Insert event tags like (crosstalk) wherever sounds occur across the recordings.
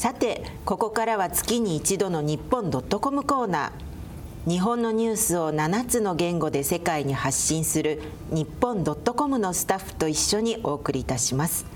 さてここからは月に一度の日本ドットコムコーナー。日本のニュースを7つの言語で世界に発信する日本ドットコムのスタッフと一緒にお送りいたします。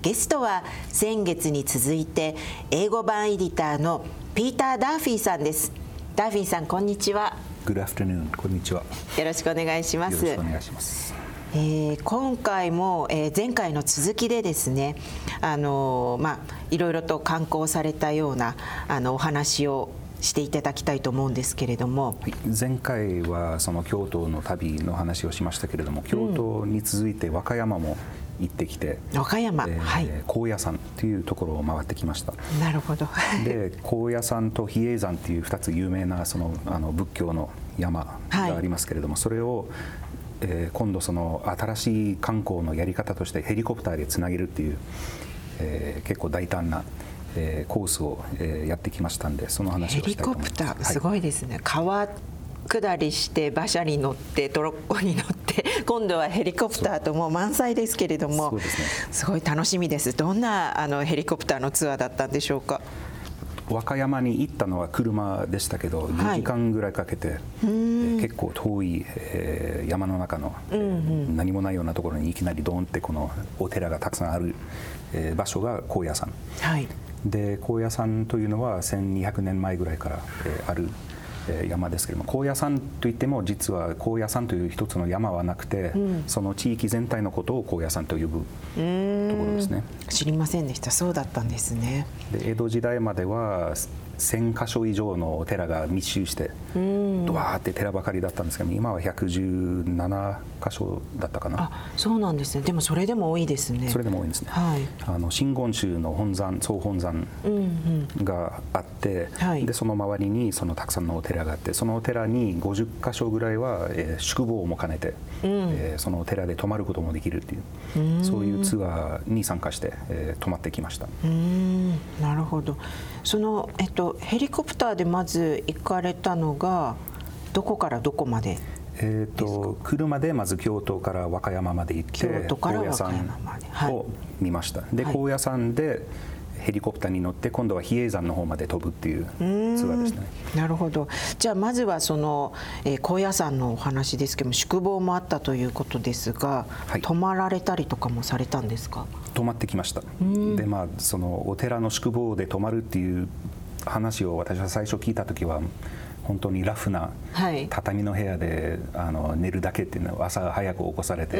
ゲストは先月に続いて英語版エディターのピーター・ダーフィーさんです。ダーフィーさんこんにちは。Good afternoon こんにちは。よろしくお願いします。よろしくお願いしますえー、今回も、えー、前回の続きでですねあの、まあ、いろいろと観光されたようなあのお話をしていただきたいと思うんですけれども、はい、前回はその京都の旅の話をしましたけれども京都に続いて和歌山も行ってきて、和歌山、えー、はい、高野山というところを回ってきました。なるほど。で高野山と比叡山っていう2つ有名なそのあの仏教の山がありますけれども、はい、それをえー、今度その新しい観光のやり方としてヘリコプターでつなげるっていう、えー、結構大胆な、えー、コースを、えー、やってきましたんでその話をしたいと思います。ヘリコプター、すごいですね、川下りして馬車に乗ってトロッコに乗って (laughs) 今度はヘリコプターともう満載ですけれども、ね、すごい楽しみです。どんなあのヘリコプターのツアーだったんでしょうか？和歌山に行ったのは車でしたけど、2時間ぐらいかけて、はい、えー、結構遠い、えー、山の中の、うんうん、何もないようなところにいきなりドーンってこのお寺がたくさんある、えー、場所が高野山、はい、で高野山というのは1200年前ぐらいから、えー、ある山ですけれども高野山といっても実は高野山という一つの山はなくて、うん、その地域全体のことを高野山と呼ぶところですね。知りませんでした。そうだったんですね。で江戸時代までは1000箇所以上のお寺が密集してドワーって寺ばかりだったんですけど今は117箇所だったかな。あそうなんですね。でもそれでも多いですね。それでも多いんですね、はい、あの真言宗の本山総本山があって、うんうん、でその周りにそのたくさんのお寺があってそのお寺に50箇所ぐらいは、えー、宿坊も兼ねて、うん、えー、そのお寺で泊まることもできるっていうそういうツアーに参加して、えー、泊まってきました。なるほど。その、えっと、ヘリコプターでまず行かれたのがどこからどこまでえーと、車でまず京都から和歌山まで行って京都から和歌山まで。を見ました、はい、で高野山でヘリコプターに乗って今度は比叡山の方まで飛ぶっていうツアーですね。なるほど。じゃあまずはその、えー、高野山のお話ですけども宿坊もあったということですが、はい、泊まられたりとかもされたんですか？泊まってきました。でまあそのお寺の宿坊で泊まるっていう話を私は最初聞いた時は本当にラフな畳の部屋で、あの寝るだけっていうのは朝早く起こされて、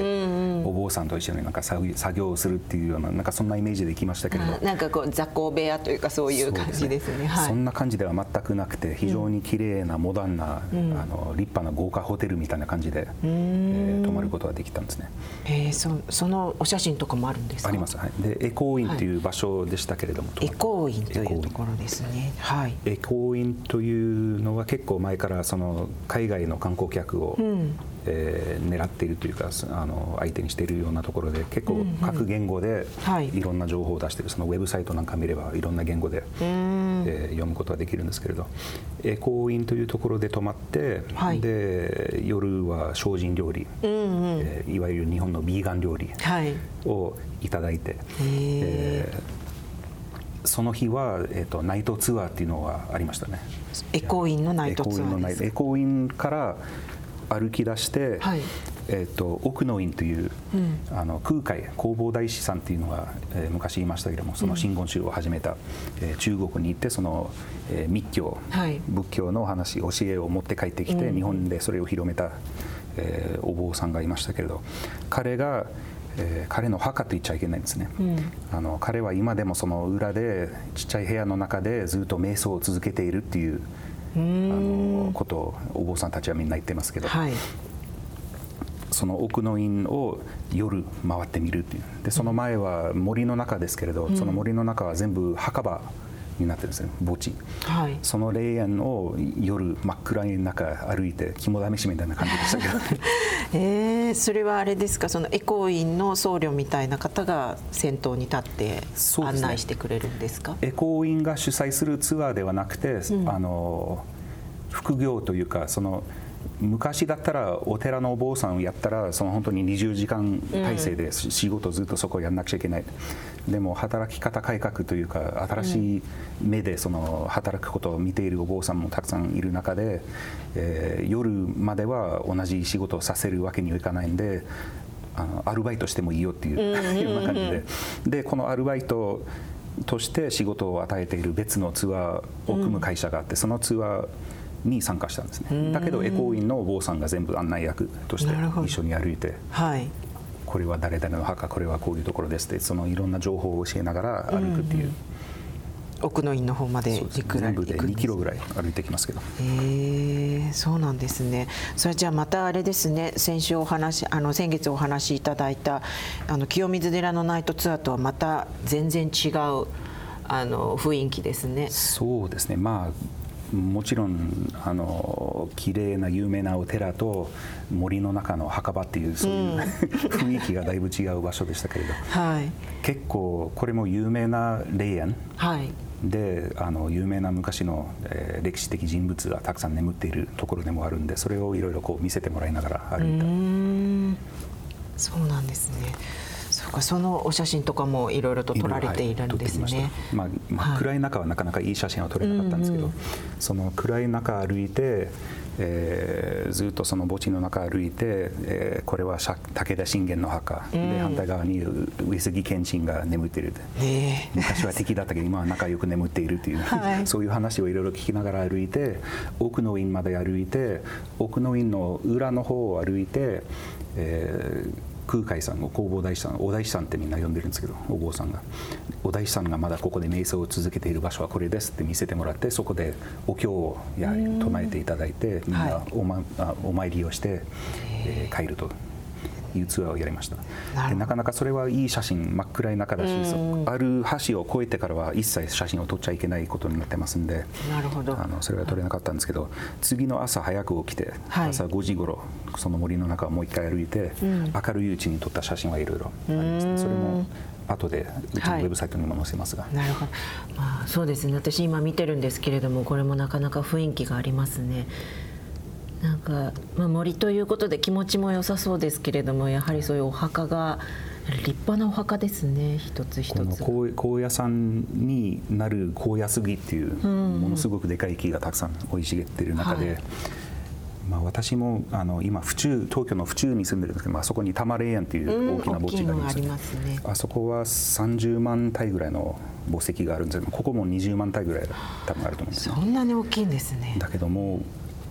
お坊さんと一緒になんか作業をするっていうようななんかそんなイメージで行きましたけれど。なんかこう雑魚部屋というかそういう感じですね、そんな感じでは全くなくて非常に綺麗なモダンな、うん、あの立派な豪華ホテルみたいな感じで、えー、泊まることができたんですね、えー、そそのお写真とかもあるんですか？あります、はい、でエコーインとい。う場所でしたけれども、はい、エコーインというところですね。はい。エコーインというのは結構前からその海外の観光客を、うん、えー、狙っているというかあの相手にしているようなところで結構各言語でい。ろんな情報を出している。そのウェブサイトなんか見ればいろんな言語で、えー、読むことができるんですけれど。エコーインというところで泊まって、はい、で夜は精進料理、うんうん、えー、いわゆる日本のビーガン料理をいただいて。はいえーその日は、えーと、ナイトツアーっていうのがありましたね。エコーインのナイトツアーエコーインから歩き出して、はい、えーと、奥の院という、うん、あの空海弘法大師さんっていうのが、えー、昔言いましたけどもその真言宗を始めた、うん、えー、中国に行ってその、えー、密教、はい、仏教の話教えを持って帰ってきて、うん、日本でそれを広めた、えー、お坊さんがいましたけれど彼がえー、彼の墓と言っちゃいけないんですね、うん、あの彼は今でもその裏でちっちゃい部屋の中でずっと瞑想を続けているっていうあのことをお坊さんたちはみんな言ってますけど、はい、その奥の院を夜回ってみるっていう。でその前は森の中ですけれど、うん、その森の中は全部墓場になってるんですね墓地、はい、その霊園を夜真っ暗い中歩いて肝試しみたいな感じでしたけど、(laughs) えー、それはあれですか？そのエコー院の僧侶みたいな方が先頭に立って案内してくれるんですか、ね、エコー院が主催するツアーではなくて、うん、あの副業というかその昔だったらお寺のお坊さんをやったらその本当に20時間体制で仕事ずっとそこをやらなくちゃいけない、うん、でも働き方改革というか新しい目でその働くことを見ているお坊さんもたくさんいる中で、えー、夜までは同じ仕事をさせるわけにはいかないんであのアルバイトしてもいいよっていうような感じで。でこのアルバイトとして仕事を与えている別のツアーを組む会社があって、そのツアーに参加したんですね。だけどエコーインのお坊さんが全部案内役として一緒に歩いて、はい、これは誰々の墓これはこういうところですってそのいろんな情報を教えながら歩くっていう。奥の院の方まで行く全部で2キロぐらい歩いてきますけど。へえそうなんですね。それじゃあまたあれですね。先週お話あの先月お話しいただいたあの清水寺のナイトツアーとはまた全然違うあの雰囲気ですね。そうですね。まあもちろんあの綺麗な有名なお寺と森の中の墓場っていうそういう、うん、雰囲気がだいぶ違う場所でしたけれど、はい、結構これも有名な霊園、はい、であの有名な昔の、えー、歴史的人物がたくさん眠っているところでもあるんでそれをいろいろこう見せてもらいながら歩いた。そうなんですねそのお写真とかもいろいろと撮られているんですね。まあ、まあ、暗い中はなかなかいい写真は撮れなかったんですけど、その暗い中歩いて、えー、ずっとその墓地の中歩いて、えー、これは武田信玄の墓、うん、で反対側に上杉謙信が眠っている、え。ー、昔は敵だったけど今は仲良く眠っているという、(laughs) はい、そういう話をいろいろ聞きながら歩いて奥の院まで歩いて奥の院の裏の方を歩いて、えー空海さんを弘法大師さんお大師さんってみんな呼んでるんですけどお坊さんがお大師さんがまだここで瞑想を続けている場所はこれですって見せてもらってそこでお経をやはり唱えていただいてみんなお,、ま、お参りをして、えー、帰ると。いうツアーをやりました。なでなかなかそれはいい写真真っ暗い中だしある橋を越えてからは一切写真を撮っちゃいけないことになってますんでなるほど。あのそれは撮れなかったんですけど次の朝早く起きて、はい、朝5時頃その森の中をもう一回歩いて、うん、明るいうちに撮った写真はいろいろありますねそれも後でうちのウェブサイトにも載せますが、はい、なるほど、まあ、そうですね。私今見てるんですけれどもこれもなかなか雰囲気がありますねなんか、まあ、森ということで気持ちも良さそうですけれどもやはりそういうお墓が立派なお墓ですね一つ一つ高野山になる高野杉っていうものすごくでかい木がたくさん生い茂っている中で、はい、まあ、私もあの今府中東京の府中に住んでるんですけど、あそこに多摩霊園っていう大きな墓地があります,、ねますね、あそこは30万体ぐらいの墓石があるんですけどここも20万体ぐらい多分あると思うんです、ね、そんなに大きいんですね。だけども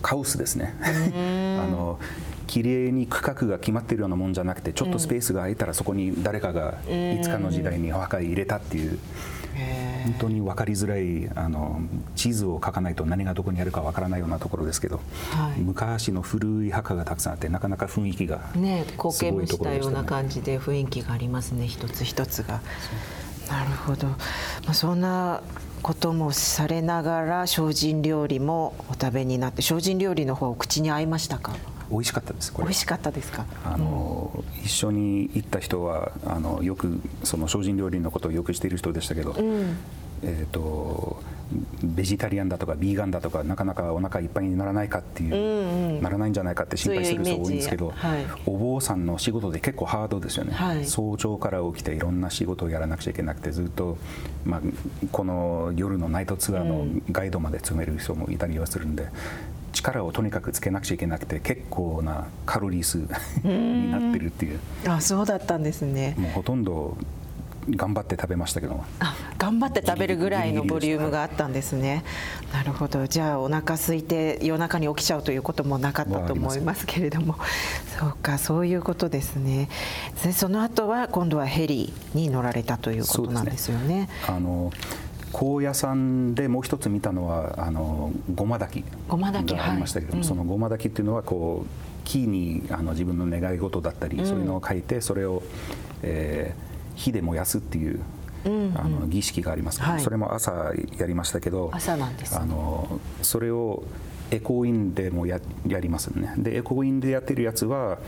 カオスですね。(laughs) あの綺麗に区画が決まっているようなもんじゃなくてちょっとスペースが空いたらそこに誰かがいつかの時代にお墓入れたっていう本当に分かりづらいあの地図を書かないと何がどこにあるか分からないようなところですけど、はい、昔の古い墓がたくさんあってなかなか雰囲気がね苔むしたような感じで雰囲気がありますね一つ一つが。なるほど、まあ、そんなこともされながら精進料理もお食べになって精進料理の方口に合いましたか美味しかったですこれ美味しかったですかあの、うん、一緒に行った人はあのよくその精進料理のことをよくしている人でしたけど、うん、えっ、とベジタリアンだとかビーガンだとかなかなかお腹いっぱいにならないかっていう、うんうん、ならないんじゃないかって心配する人多いんですけど、はい、お坊さんの仕事で結構ハードですよね、はい、早朝から起きていろんな仕事をやらなくちゃいけなくてずっと、まあ、この夜のナイトツアーのガイドまで詰める人もいたりはするんで、力をとにかくつけなくちゃいけなくて結構なカロリー数になってるっていう。あそうだったんですね。もうほとんど頑張って食べましたけどあ頑張って食べるぐらいのボリュームがあったんですね。なるほど。じゃあお腹空いて夜中に起きちゃうということもなかったと思いますけれども。そうかそういうことですね。でその後は今度はヘリに乗られたということなんですよね。ね。あの高野山でもう一つ見たのはあのごま炊きがありましたけども、はい、そのごま炊きっていうのはこう木にあの自分の願い事だったり、うん、そういうのを書いてそれを、えー、火で燃やすっていう、あの儀式があります、はい、それも朝やりましたけど朝なんです、ね、あのそれをエコーインでもややりますね。でエコーインでやってるやつは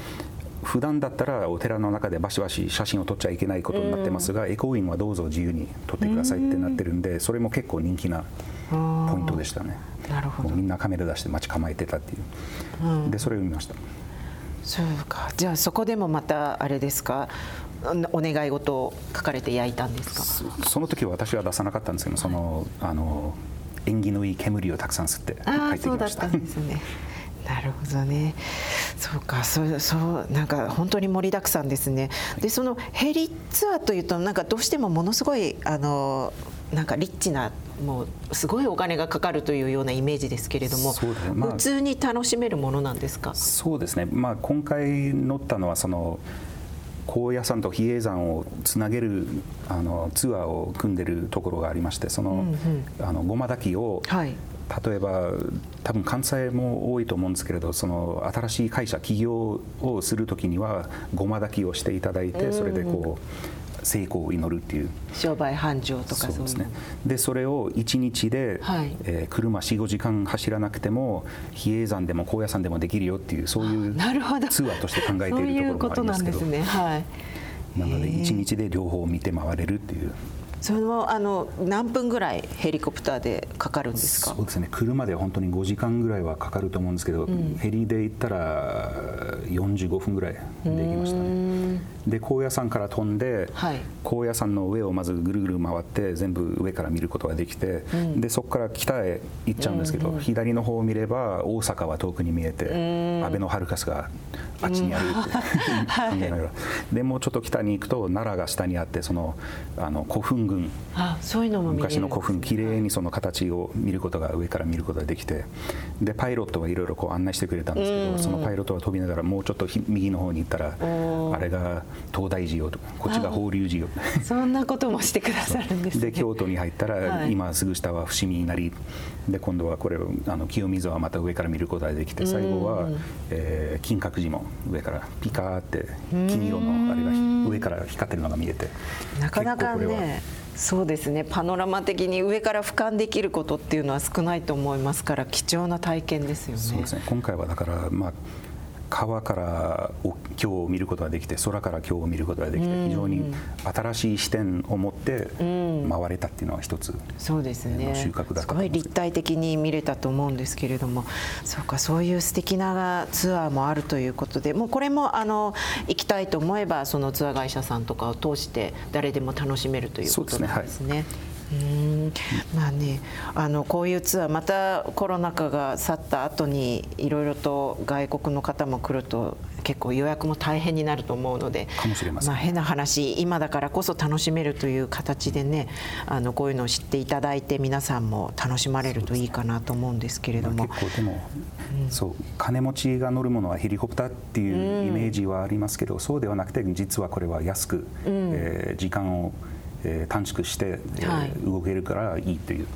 普段だったらお寺の中でバシバシ写真を撮っちゃいけないことになってますが、エコーインはどうぞ自由に撮ってくださいってなってるんでそれも結構人気なポイントでしたね。なるほど。みんなカメラ出して待ち構えてたっていう、うん、でそれを見ました。そうか。じゃあそこでもまたあれですか？お願い事を書かれて焼いたんですか？その時は私は出さなかったんですけどそのあの縁起のいい煙をたくさん吸って書いてきました。そうだったんですねなるほどね。そうか、そうそうなんか本当に盛りだくさんですね。でそのヘリツアーというとなんかどうしてもものすごいあのなんかリッチなもうすごいお金がかかるというようなイメージですけれども、ねまあ、普通に楽しめるものなんですか？そうですね。まあ今回乗ったのはその。高野山と比叡山をつなげるあのツアーを組んでるところがありましてそのうんうん、あのごま炊きを、はい、例えば多分関西も多いと思うんですけれどその新しい会社起業をする時にはごま炊きをしていただいてそれでこう。成功を祈るっていう。商売繁盛とかそうですね。でそれを1日で、はい、えー、車45時間走らなくても比叡山でも高野山でもできるよっていうそういうツアーとして考えているところもありますけど。そういうことなんですね、はい、なので1日で両方見て回れるっていう。そのあの何分ぐらいヘリコプターでかかるんですか？そうですね。車で本当に5時間ぐらいはかかると思うんですけど、うん、ヘリで行ったら45分ぐらいで行きましたねで高野山から飛んで、はい、高野山の上をまずぐるぐる回って全部上から見ることができて、うん、でそこから北へ行っちゃうんですけど、うん。うん、左の方を見れば大阪は遠くに見えて安倍のハルカスがあっちにあるって (laughs) 考えながら、でもうちょっと北に行くと奈良が下にあってそのあの古墳群。あそういうのも昔の古墳きれいにその形を見ることが上から見ることができてでパイロットがいろいろこう案内してくれたんですけど、そのパイロットが飛びながらもうちょっと右の方に行ったらあれが東大寺よとかこっちが法隆寺よそんなこともしてくださるんです、ね、で京都に入ったら、はい、今すぐ下は伏見稲荷で今度はこれあの清水はまた上から見ることができて最後は、えー、金閣寺も上からピカーって金色のあれが上から光ってるのが見えてなかなかねそうですねパノラマ的に上から俯瞰できることっていうのは少ないと思いますから貴重な体験ですよね。そうですね。今回はだからまあ川から今日を見ることができて空から今日を見ることができて非常に新しい視点を持って回れたっていうのは一つそうですね。収穫だす。ごい立体的に見れたと思うんですけれども。そうかそういう素敵なツアーもあるということで。もうこれもあの行きたいと思えばそのツアー会社さんとかを通して誰でも楽しめるということなんですね。うん。まあね、あのこういうツアーまたコロナ禍が去った後にいろいろと外国の方も来ると結構予約も大変になると思うのでまあ、変な話今だからこそ楽しめるという形でねあのこういうのを知っていただいて皆さんも楽しまれるといいかなと思うんですけれども、まあ、結構でも、うん、そう金持ちが乗るものはヘリコプターっていうイメージはありますけど、うん、そうではなくて実はこれは安く、うん、えー、時間をえー、短縮して、はい、動けるからいいという。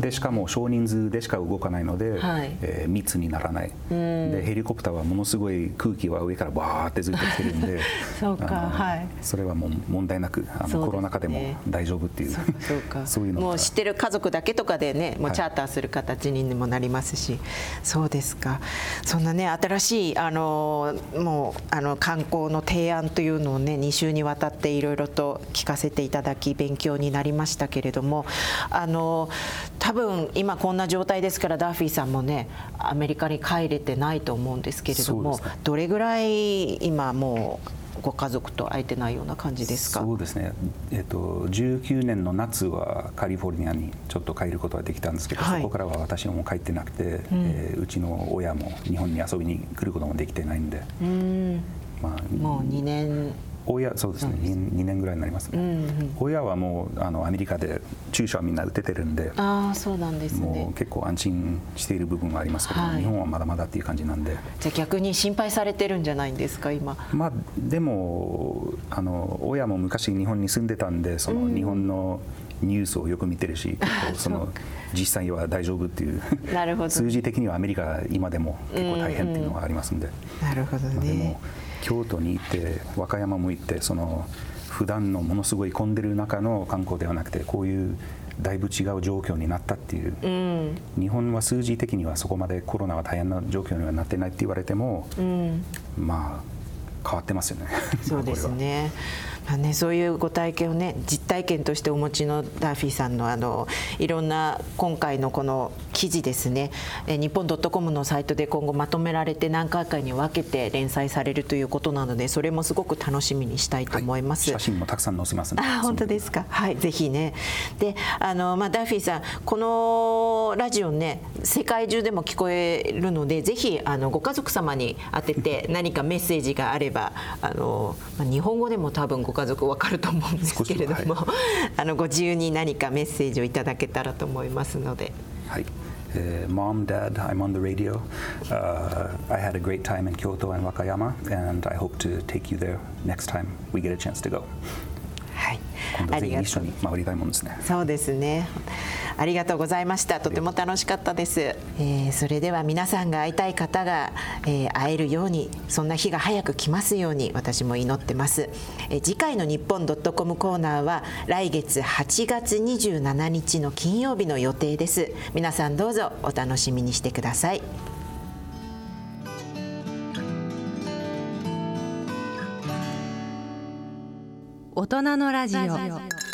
でしかも少人数でしか動かないので、はい、えー、密にならない。でヘリコプターはものすごい空気は上からバーってずっと来てるんで (laughs) そうか、はい、それはもう問題なくあの、ね、コロナ禍でも大丈夫っていう。そうか (laughs) そういうのもう知ってる家族だけとかでねもうチャーターする形にもなりますし、はい、そうですか。そんなね新しいあのもうあの観光の提案というのをね2週にわたっていろいろと聞かせていただきき勉強になりましたけれどもあの多分今こんな状態ですからダーフィーさんもねアメリカに帰れてないと思うんですけれども、ね、どれぐらい今もうご家族と会えてないような感じですか？そうですね、えーと、19年の夏はカリフォルニアにちょっと帰ることができたんですけど、はい、そこからは私も帰ってなくて、うん、えー、うちの親も日本に遊びに来ることもできてないんで、うん。まあ、もう2年親そうですね。2, 2, 年ぐらいになりますね、うんうん、親はもうあのアメリカで注射はみんな打ててるんであそうなんです、ね、もう結構安心している部分はありますけど、はい、日本はまだまだっていう感じなんで。じゃあ逆に心配されてるんじゃないんですか今。まあでもあの親も昔日本に住んでたんでその日本のニュースをよく見てるし、(laughs) その実際は大丈夫っていう (laughs) なるほど。(laughs) 数字的にはアメリカ今でも結構大変っていうのがありますんで、なるほどね、京都に行って和歌山も行ってその普段のものすごい混んでる中の観光ではなくてこういうだいぶ違う状況になったっていう、うん、日本は数字的にはそこまでコロナが大変な状況にはなってないって言われても、うん、まあ変わってますよね。そうですね。まあね、そういうご体験をね実体験としてお持ちのダーフィーさんのあのいろんな今回のこの記事ですね、えー、日本ドットコムのサイトで今後まとめられて何回かに分けて連載されるということなのでそれもすごく楽しみにしたいと思います、はい、写真もたくさん載せますね。あ本当ですか？はいぜひね。であの、まあ、ダッフィーさんこのラジオね世界中でも聞こえるのでぜひあのご家族様に当てて (laughs) 何かメッセージがあればあの、まあ、日本語でも多分ご家族わかると思うんですけれども、はい、あのご自由に何かメッセージをいただけたらと思いますので。はい Uh, Mom, Dad, I'm on the radio. Uh, I had a great time in Kyoto and Wakayama, and I hope to take you there next time we get a chance to go. はい、今度ぜひ一緒に回りたいもんですね。そうですね。ありがとうございました。とても楽しかったです、えー、それでは皆さんが会いたい方が、えー、会えるようにそんな日が早く来ますように私も祈ってます、えー、次回の日本ドットコムコーナーは来月8月27日の金曜日の予定です。皆さんどうぞお楽しみにしてください。大人のラジオ。